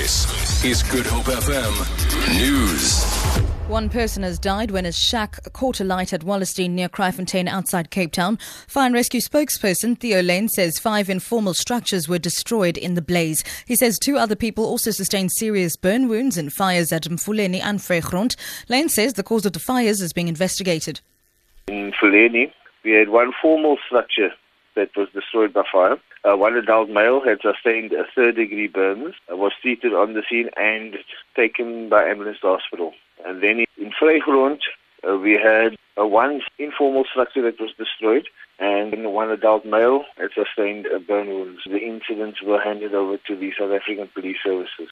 This is Good Hope FM News. One person has died when his shack caught alight at Wallacedene near Kraaifontein outside Cape Town. Fire and Rescue spokesperson Theo Layne says five informal structures were destroyed in the blaze. He says two other people also sustained serious burn wounds in fires at Mfuleni and Vrygrond. Layne says the cause of the fires is being investigated. In Mfuleni, we had one formal structure that was destroyed by fire. Uh, one adult male had sustained a third degree burns, uh, was treated on the scene and taken by ambulance to hospital. And then in Vrygrond, uh, we had uh, one informal structure that was destroyed and one adult male had sustained uh, burn wounds. The incidents were handed over to the South African Police Services.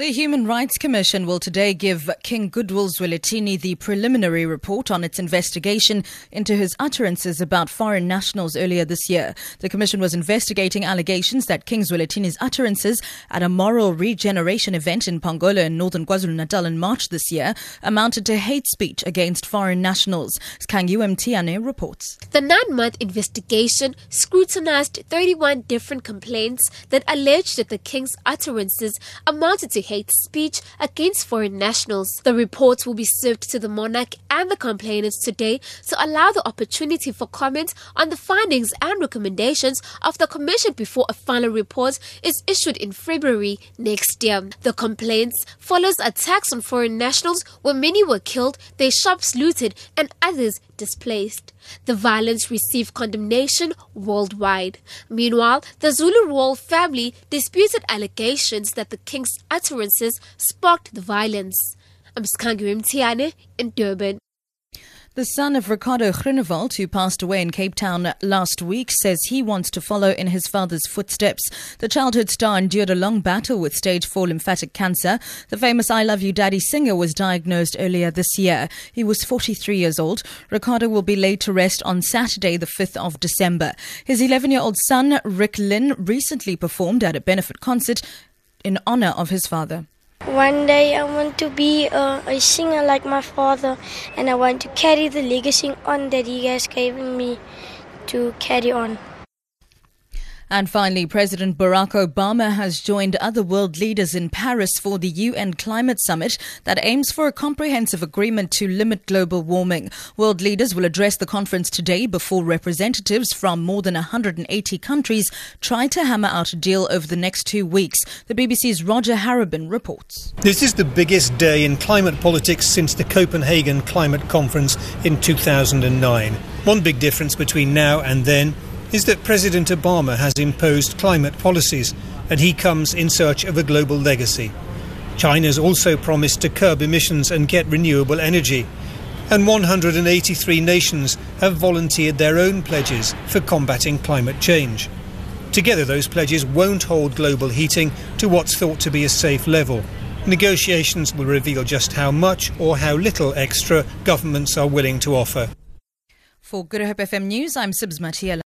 The Human Rights Commission will today give King Goodwill Zwelithini the preliminary report on its investigation into his utterances about foreign nationals earlier this year. The commission was investigating allegations that King Zwelithini's utterances at a moral regeneration event in Pongola in northern KwaZulu-Natal in March this year amounted to hate speech against foreign nationals. Skangu Mtiane reports. The nine-month investigation scrutinized 31 different complaints that alleged that the king's utterances amounted to hate speech against foreign nationals. The report will be served to the monarch and the complainants today to allow the opportunity for comment on the findings and recommendations of the commission before a final report is issued in February next year. The complaints follows attacks on foreign nationals where many were killed, their shops looted, and others displaced. The violence received condemnation worldwide. Meanwhile, the Zulu royal family disputed allegations that the king's sparked the violence. I'm Skangu Mtiane in Durban. The son of Ricardo Groenewald, who passed away in Cape Town last week, says he wants to follow in his father's footsteps. The childhood star endured a long battle with stage 4 lymphatic cancer. The famous I Love You Daddy singer was diagnosed earlier this year. He was 43 years old. Ricardo will be laid to rest on Saturday, the 5th of December. His 11 year old son, Rick Lynn, recently performed at a benefit concert in honor of his father. One day I want to be a, a, singer like my father and I want to carry the legacy on that he has given me to carry on. And finally, President Barack Obama has joined other world leaders in Paris for the UN Climate Summit that aims for a comprehensive agreement to limit global warming. World leaders will address the conference today before representatives from more than 180 countries try to hammer out a deal over the next two weeks. The BBC's Roger Harrabin reports. This is the biggest day in climate politics since the Copenhagen Climate Conference in 2009. One big difference between now and then is that President Obama has imposed climate policies and he comes in search of a global legacy. China's also promised to curb emissions and get renewable energy. And 183 nations have volunteered their own pledges for combating climate change. Together, those pledges won't hold global heating to what's thought to be a safe level. Negotiations will reveal just how much or how little extra governments are willing to offer. For Good Hope FM News, I'm Sibs Matiela.